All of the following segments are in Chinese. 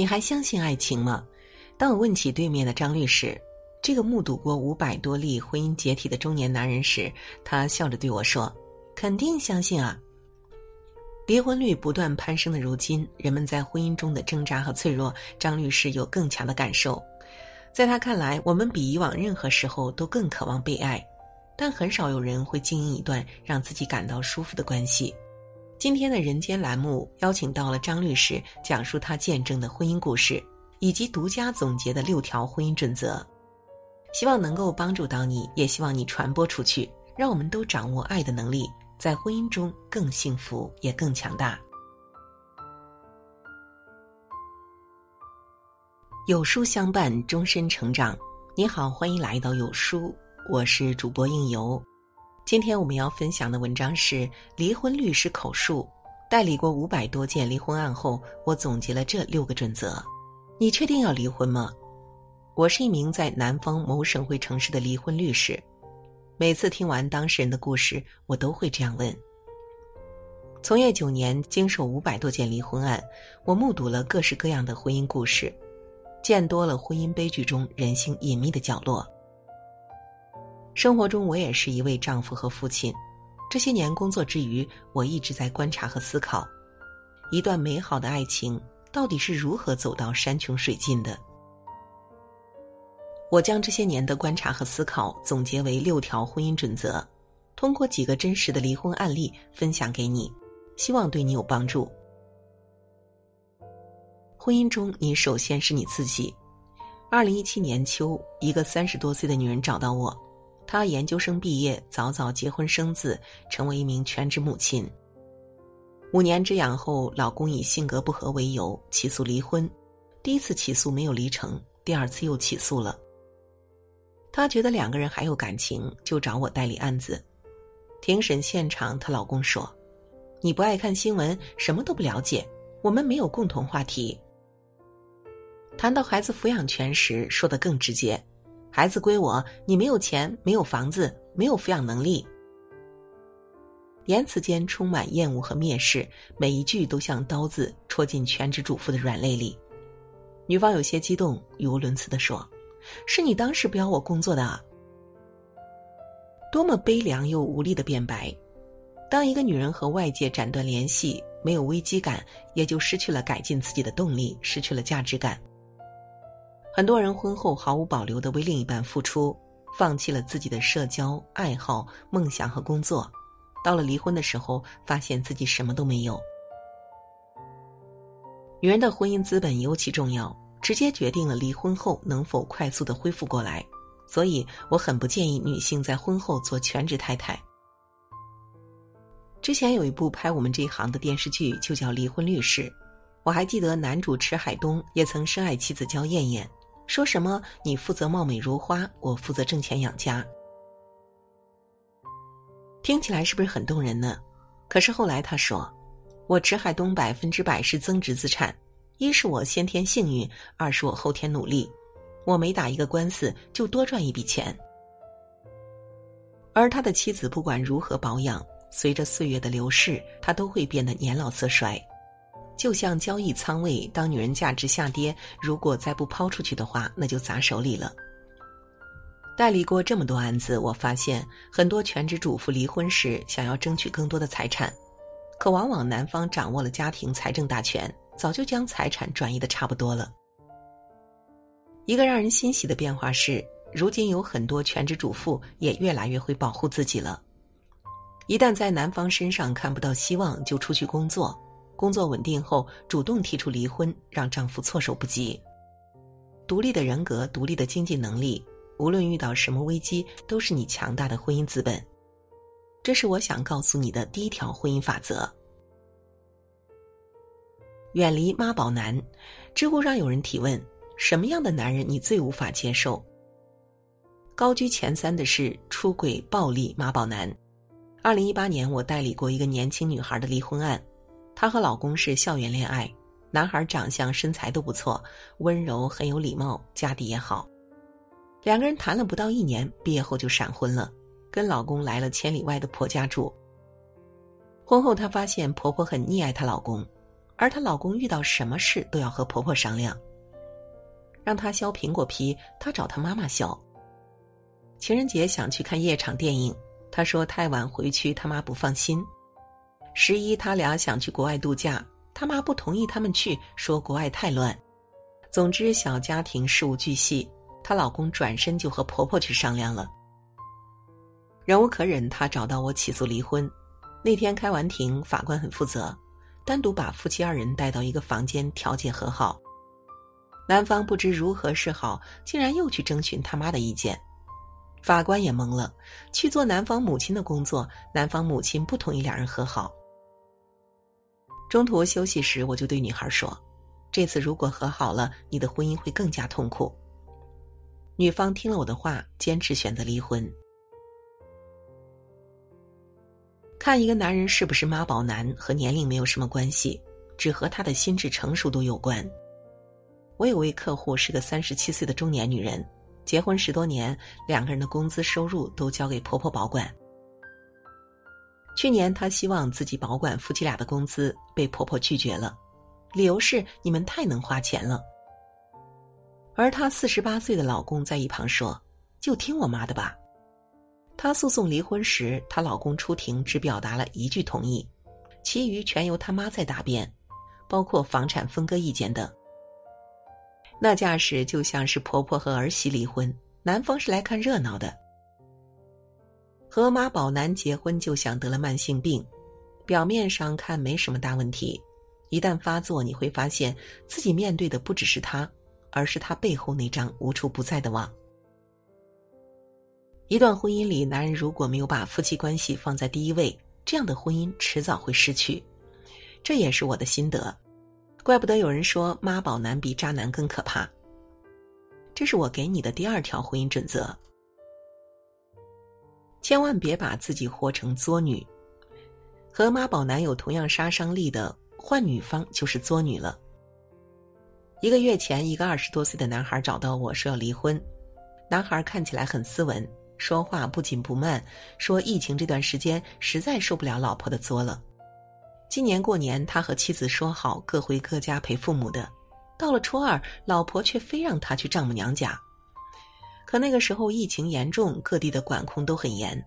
你还相信爱情吗？当我问起对面的张律师，这个目睹过五百多例婚姻解体的中年男人时，他笑着对我说：“肯定相信啊。”离婚率不断攀升的如今，人们在婚姻中的挣扎和脆弱，张律师有更强的感受。在他看来，我们比以往任何时候都更渴望被爱，但很少有人会经营一段让自己感到舒服的关系。今天的人间栏目邀请到了张律师，讲述他见证的婚姻故事，以及独家总结的六条婚姻准则，希望能够帮助到你，也希望你传播出去，让我们都掌握爱的能力。在婚姻中更幸福，也更强大。有书相伴，终身成长。你好，欢迎来到有书，我是主播应由。今天我们要分享的文章是《离婚律师口述》，代理过五百多件离婚案后，我总结了这六个准则。你确定要离婚吗？我是一名在南方某省会城市的离婚律师。每次听完当事人的故事，我都会这样问。从业九年，经手五百多件离婚案，我目睹了各式各样的婚姻故事，见多了婚姻悲剧中人性隐秘的角落。生活中，我也是一位丈夫和父亲。这些年工作之余，我一直在观察和思考，一段美好的爱情到底是如何走到山穷水尽的。我将这些年的观察和思考总结为六条婚姻准则，通过几个真实的离婚案例分享给你，希望对你有帮助。婚姻中，你首先是你自己。二零一七年秋，一个三十多岁的女人找到我，她研究生毕业，早早结婚生子，成为一名全职母亲。五年之痒后，老公以性格不合为由起诉离婚，第一次起诉没有离成，第二次又起诉了。她觉得两个人还有感情，就找我代理案子。庭审现场，她老公说：“你不爱看新闻，什么都不了解，我们没有共同话题。”谈到孩子抚养权时，说的更直接：“孩子归我，你没有钱，没有房子，没有抚养能力。”言辞间充满厌恶和蔑视，每一句都像刀子戳进全职主妇的软肋里。女方有些激动，语无伦次的说。是你当时不要我工作的，多么悲凉又无力的辩白！当一个女人和外界斩断联系，没有危机感，也就失去了改进自己的动力，失去了价值感。很多人婚后毫无保留的为另一半付出，放弃了自己的社交、爱好、梦想和工作，到了离婚的时候，发现自己什么都没有。女人的婚姻资本尤其重要。直接决定了离婚后能否快速的恢复过来，所以我很不建议女性在婚后做全职太太。之前有一部拍我们这一行的电视剧，就叫《离婚律师》，我还记得男主池海东也曾深爱妻子焦艳艳，说什么“你负责貌美如花，我负责挣钱养家”，听起来是不是很动人呢？可是后来他说：“我池海东百分之百是增值资产。”一是我先天幸运，二是我后天努力。我每打一个官司就多赚一笔钱。而他的妻子不管如何保养，随着岁月的流逝，他都会变得年老色衰。就像交易仓位，当女人价值下跌，如果再不抛出去的话，那就砸手里了。代理过这么多案子，我发现很多全职主妇离婚时想要争取更多的财产，可往往男方掌握了家庭财政大权。早就将财产转移的差不多了。一个让人欣喜的变化是，如今有很多全职主妇也越来越会保护自己了。一旦在男方身上看不到希望，就出去工作，工作稳定后主动提出离婚，让丈夫措手不及。独立的人格、独立的经济能力，无论遇到什么危机，都是你强大的婚姻资本。这是我想告诉你的第一条婚姻法则。远离妈宝男，知乎上有人提问：什么样的男人你最无法接受？高居前三的是出轨、暴力妈宝男。二零一八年，我代理过一个年轻女孩的离婚案，她和老公是校园恋爱，男孩长相、身材都不错，温柔，很有礼貌，家底也好。两个人谈了不到一年，毕业后就闪婚了，跟老公来了千里外的婆家住。婚后，她发现婆婆很溺爱她老公。而她老公遇到什么事都要和婆婆商量。让她削苹果皮，她找她妈妈削。情人节想去看夜场电影，她说太晚回去，他妈不放心。十一他俩想去国外度假，他妈不同意他们去，说国外太乱。总之，小家庭事无巨细，她老公转身就和婆婆去商量了。忍无可忍，她找到我起诉离婚。那天开完庭，法官很负责，单独把夫妻二人带到一个房间调解和好。男方不知如何是好，竟然又去征询他妈的意见。法官也懵了，去做男方母亲的工作，男方母亲不同意两人和好。中途休息时，我就对女孩说：“这次如果和好了，你的婚姻会更加痛苦。”女方听了我的话，坚持选择离婚。看一个男人是不是妈宝男和年龄没有什么关系，只和他的心智成熟度有关。我有位客户是个三十七岁的中年女人，结婚十多年，两个人的工资收入都交给婆婆保管。去年她希望自己保管夫妻俩的工资，被婆婆拒绝了，理由是你们太能花钱了。而她四十八岁的老公在一旁说：“就听我妈的吧。”她诉讼离婚时，她老公出庭只表达了一句同意，其余全由他妈在答辩，包括房产分割意见等。那架势就像是婆婆和儿媳离婚，男方是来看热闹的。和妈宝男结婚就像得了慢性病，表面上看没什么大问题，一旦发作，你会发现自己面对的不只是他，而是他背后那张无处不在的网。一段婚姻里，男人如果没有把夫妻关系放在第一位，这样的婚姻迟早会失去。这也是我的心得。怪不得有人说妈宝男比渣男更可怕。这是我给你的第二条婚姻准则：千万别把自己活成作女。和妈宝男有同样杀伤力的，换女方就是作女了。一个月前，一个二十多岁的男孩找到我说要离婚。男孩看起来很斯文。说话不紧不慢，说疫情这段时间实在受不了老婆的作了。今年过年，他和妻子说好各回各家陪父母的，到了初二，老婆却非让他去丈母娘家。可那个时候疫情严重，各地的管控都很严，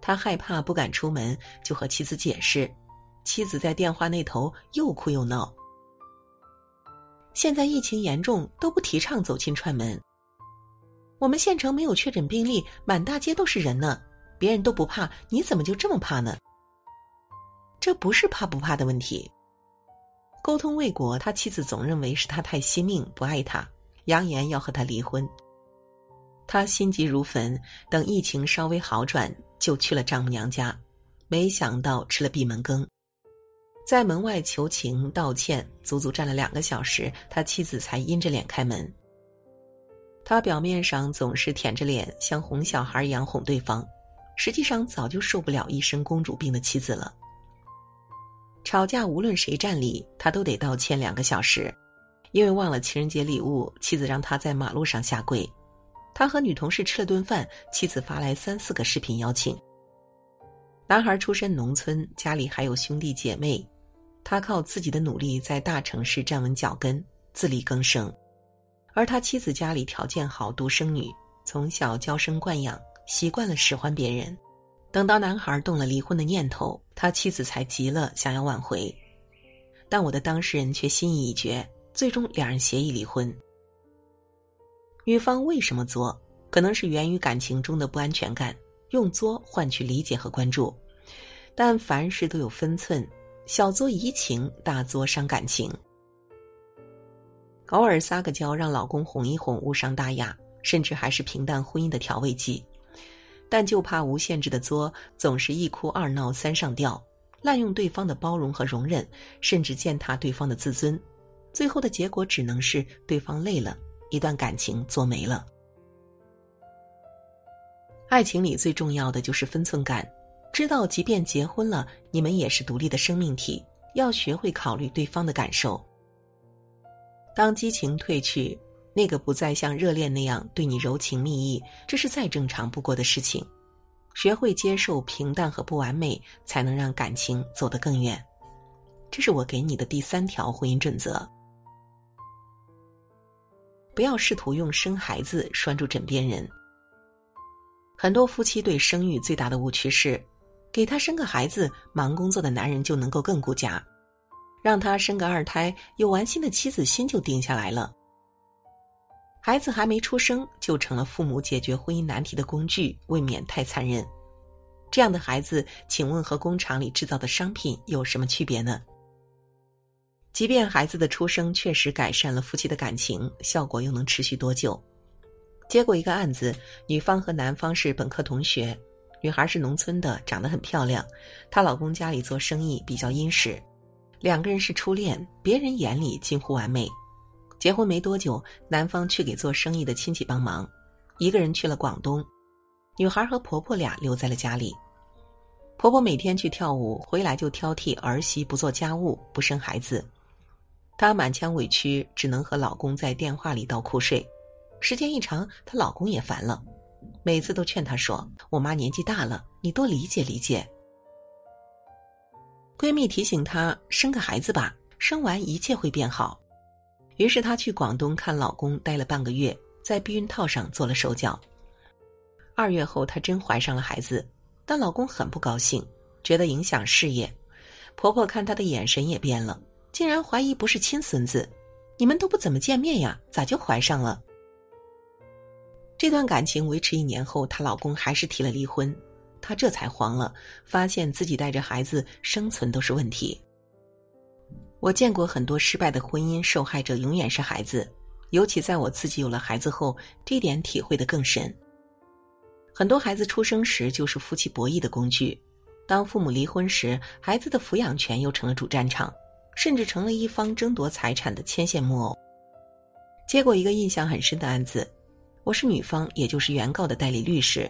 他害怕不敢出门，就和妻子解释。妻子在电话那头又哭又闹。现在疫情严重，都不提倡走亲串门。我们县城没有确诊病例，满大街都是人呢，别人都不怕，你怎么就这么怕呢？这不是怕不怕的问题。沟通未果，他妻子总认为是他太惜命不爱他，扬言要和他离婚。他心急如焚，等疫情稍微好转，就去了丈母娘家，没想到吃了闭门羹，在门外求情道歉，足足站了两个小时，他妻子才阴着脸开门。他表面上总是舔着脸，像哄小孩一样哄对方，实际上早就受不了一身公主病的妻子了。吵架无论谁占理，他都得道歉两个小时，因为忘了情人节礼物，妻子让他在马路上下跪。他和女同事吃了顿饭，妻子发来三四个视频邀请。男孩出身农村，家里还有兄弟姐妹，他靠自己的努力在大城市站稳脚跟，自力更生。而他妻子家里条件好，独生女，从小娇生惯养，习惯了使唤别人。等到男孩动了离婚的念头，他妻子才急了，想要挽回。但我的当事人却心意已决，最终两人协议离婚。女方为什么作？可能是源于感情中的不安全感，用作换取理解和关注。但凡事都有分寸，小作怡情，大作伤感情。偶尔撒个娇，让老公哄一哄，无伤大雅，甚至还是平淡婚姻的调味剂。但就怕无限制的作，总是一哭二闹三上吊，滥用对方的包容和容忍，甚至践踏对方的自尊，最后的结果只能是对方累了，一段感情做没了。爱情里最重要的就是分寸感，知道即便结婚了，你们也是独立的生命体，要学会考虑对方的感受。当激情褪去，那个不再像热恋那样对你柔情蜜意，这是再正常不过的事情。学会接受平淡和不完美，才能让感情走得更远。这是我给你的第三条婚姻准则。不要试图用生孩子拴住枕边人。很多夫妻对生育最大的误区是，给他生个孩子，忙工作的男人就能够更顾家；让他生个二胎，有完心的妻子心就定下来了。孩子还没出生，就成了父母解决婚姻难题的工具，未免太残忍。这样的孩子，请问和工厂里制造的商品有什么区别呢？即便孩子的出生确实改善了夫妻的感情，效果又能持续多久？接过一个案子，女方和男方是本科同学，女孩是农村的，长得很漂亮，她老公家里做生意比较殷实，两个人是初恋，别人眼里近乎完美。结婚没多久，男方去给做生意的亲戚帮忙，一个人去了广东，女孩和婆婆俩留在了家里。婆婆每天去跳舞，回来就挑剔儿媳不做家务，不生孩子。她满腔委屈，只能和老公在电话里倒苦水。时间一长，她老公也烦了，每次都劝她说：“我妈年纪大了，你多理解理解。”闺蜜提醒她：“生个孩子吧，生完一切会变好。”于是她去广东看老公，待了半个月，在避孕套上做了手脚。二月后，她真怀上了孩子，但老公很不高兴，觉得影响事业。婆婆看她的眼神也变了。竟然怀疑不是亲孙子，你们都不怎么见面呀？咋就怀上了？这段感情维持一年后，她老公还是提了离婚，她这才慌了，发现自己带着孩子生存都是问题。我见过很多失败的婚姻，受害者永远是孩子，尤其在我自己有了孩子后，这点体会的更深。很多孩子出生时就是夫妻博弈的工具，当父母离婚时，孩子的抚养权又成了主战场。甚至成了一方争夺财产的牵线木偶。接过一个印象很深的案子，我是女方，也就是原告的代理律师。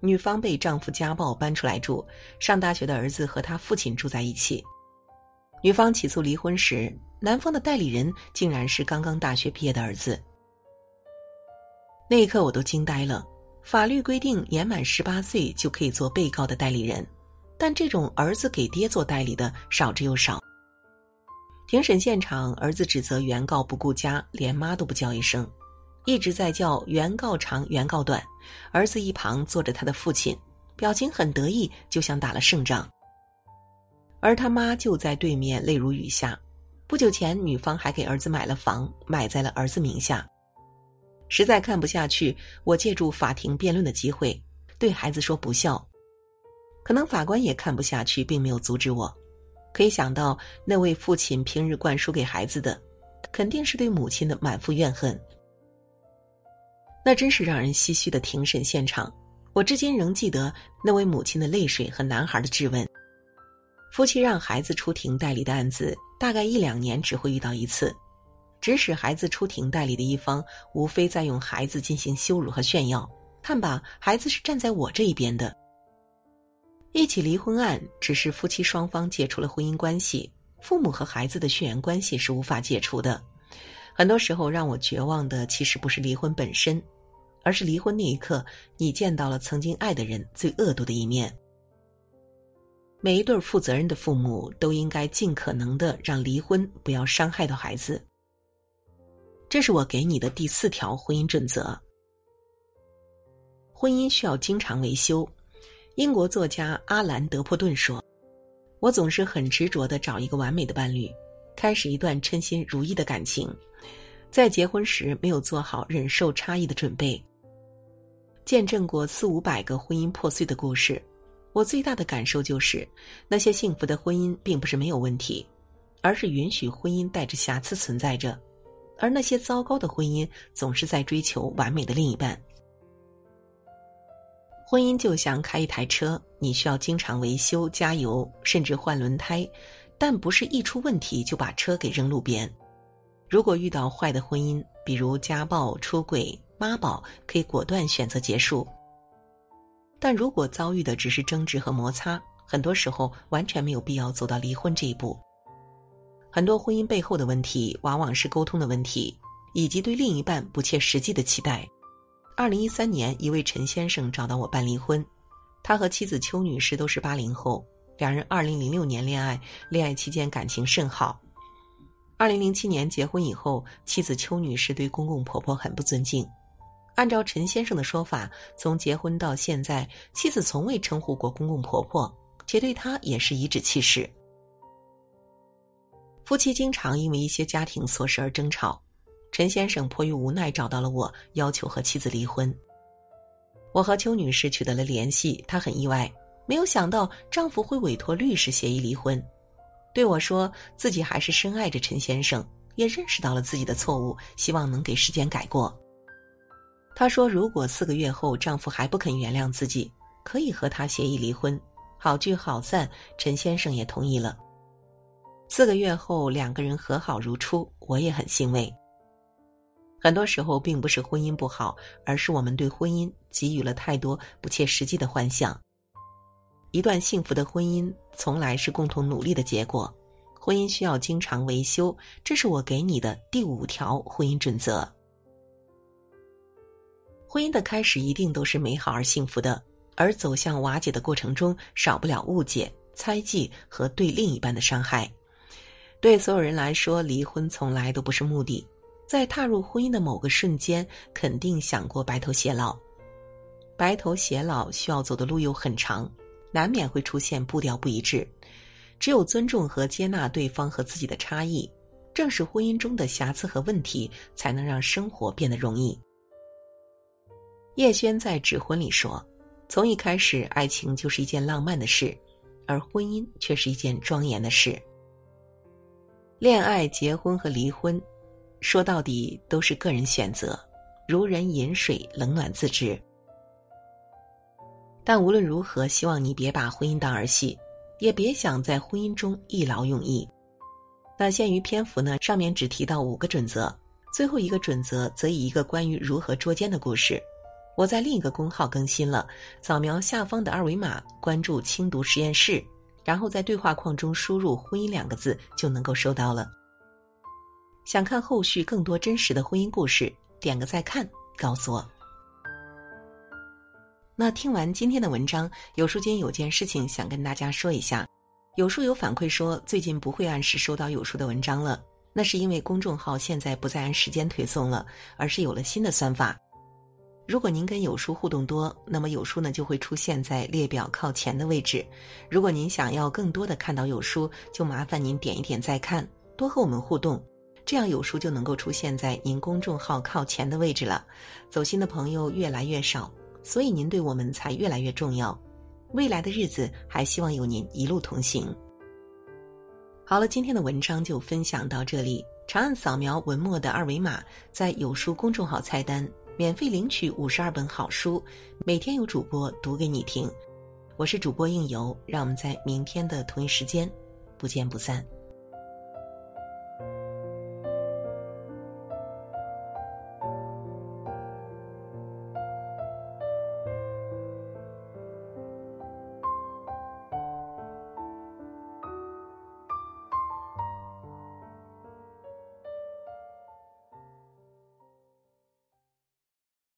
女方被丈夫家暴搬出来住，上大学的儿子和他父亲住在一起。女方起诉离婚时，男方的代理人竟然是刚刚大学毕业的儿子。那一刻我都惊呆了。法律规定年满十八岁就可以做被告的代理人，但这种儿子给爹做代理的少之又少。庭审现场，儿子指责原告不顾家，连妈都不叫一声，一直在叫原告长、原告短。儿子一旁坐着他的父亲，表情很得意，就像打了胜仗。而他妈就在对面，泪如雨下。不久前，女方还给儿子买了房，买在了儿子名下。实在看不下去，我借助法庭辩论的机会，对孩子说不孝。可能法官也看不下去，并没有阻止我。可以想到，那位父亲平日灌输给孩子的，肯定是对母亲的满腹怨恨。那真是让人唏嘘的庭审现场，我至今仍记得那位母亲的泪水和男孩的质问。夫妻让孩子出庭代理的案子，大概一两年只会遇到一次，指使孩子出庭代理的一方，无非在用孩子进行羞辱和炫耀，看吧，孩子是站在我这一边的。一起离婚案只是夫妻双方解除了婚姻关系，父母和孩子的血缘关系是无法解除的。很多时候让我绝望的，其实不是离婚本身，而是离婚那一刻，你见到了曾经爱的人最恶毒的一面。每一对负责任的父母都应该尽可能的让离婚不要伤害到孩子。这是我给你的第四条婚姻准则。婚姻需要经常维修。英国作家阿兰·德珀顿说：“我总是很执着的找一个完美的伴侣，开始一段称心如意的感情，在结婚时没有做好忍受差异的准备。见证过四五百个婚姻破碎的故事，我最大的感受就是，那些幸福的婚姻并不是没有问题，而是允许婚姻带着瑕疵存在着，而那些糟糕的婚姻总是在追求完美的另一半。”婚姻就像开一台车，你需要经常维修、加油，甚至换轮胎，但不是一出问题就把车给扔路边。如果遇到坏的婚姻，比如家暴、出轨、妈宝，可以果断选择结束。但如果遭遇的只是争执和摩擦，很多时候完全没有必要走到离婚这一步。很多婚姻背后的问题，往往是沟通的问题，以及对另一半不切实际的期待。二零一三年，一位陈先生找到我办离婚，他和妻子邱女士都是八零后，两人二零零六年恋爱，恋爱期间感情甚好。二零零七年结婚以后，妻子邱女士对公公婆婆很不尊敬。按照陈先生的说法，从结婚到现在，妻子从未称呼过公公婆婆，且对他也是颐指气使。夫妻经常因为一些家庭琐事而争吵，陈先生迫于无奈找到了我，要求和妻子离婚。我和邱女士取得了联系，她很意外。没有想到丈夫会委托律师协议离婚，对我说自己还是深爱着陈先生，也认识到了自己的错误，希望能给时间改过。她说，如果四个月后丈夫还不肯原谅自己，可以和他协议离婚，好聚好散。陈先生也同意了。四个月后，两个人和好如初，我也很欣慰。很多时候，并不是婚姻不好，而是我们对婚姻给予了太多不切实际的幻想。一段幸福的婚姻从来是共同努力的结果，婚姻需要经常维修，这是我给你的第五条婚姻准则。婚姻的开始一定都是美好而幸福的，而走向瓦解的过程中，少不了误解、猜忌和对另一半的伤害。对所有人来说，离婚从来都不是目的，在踏入婚姻的某个瞬间，肯定想过白头偕老。白头偕老需要走的路又很长。难免会出现步调不一致，只有尊重和接纳对方和自己的差异，正是婚姻中的瑕疵和问题，才能让生活变得容易。叶轩在《指婚》里说：“从一开始，爱情就是一件浪漫的事，而婚姻却是一件庄严的事。恋爱、结婚和离婚，说到底都是个人选择，如人饮水，冷暖自知。”但无论如何，希望你别把婚姻当儿戏，也别想在婚姻中一劳永逸。那限于篇幅呢，上面只提到五个准则，最后一个准则则以一个关于如何捉奸的故事。我在另一个公号更新了，扫描下方的二维码，关注轻读实验室，然后在对话框中输入“婚姻”两个字，就能够收到了。想看后续更多真实的婚姻故事，点个再看，告诉我。那听完今天的文章，有书君有件事情想跟大家说一下。有书有反馈说，最近不会按时收到有书的文章了，那是因为公众号现在不再按时间推送了，而是有了新的算法。如果您跟有书互动多，那么有书呢就会出现在列表靠前的位置。如果您想要更多的看到有书，就麻烦您点一点再看，多和我们互动，这样有书就能够出现在您公众号靠前的位置了。走心的朋友越来越少。所以您对我们才越来越重要，未来的日子还希望有您一路同行。好了，今天的文章就分享到这里。长按扫描文末的二维码，在有书公众号菜单免费领取五十二本好书，每天有主播读给你听。我是主播应由，让我们在明天的同一时间不见不散。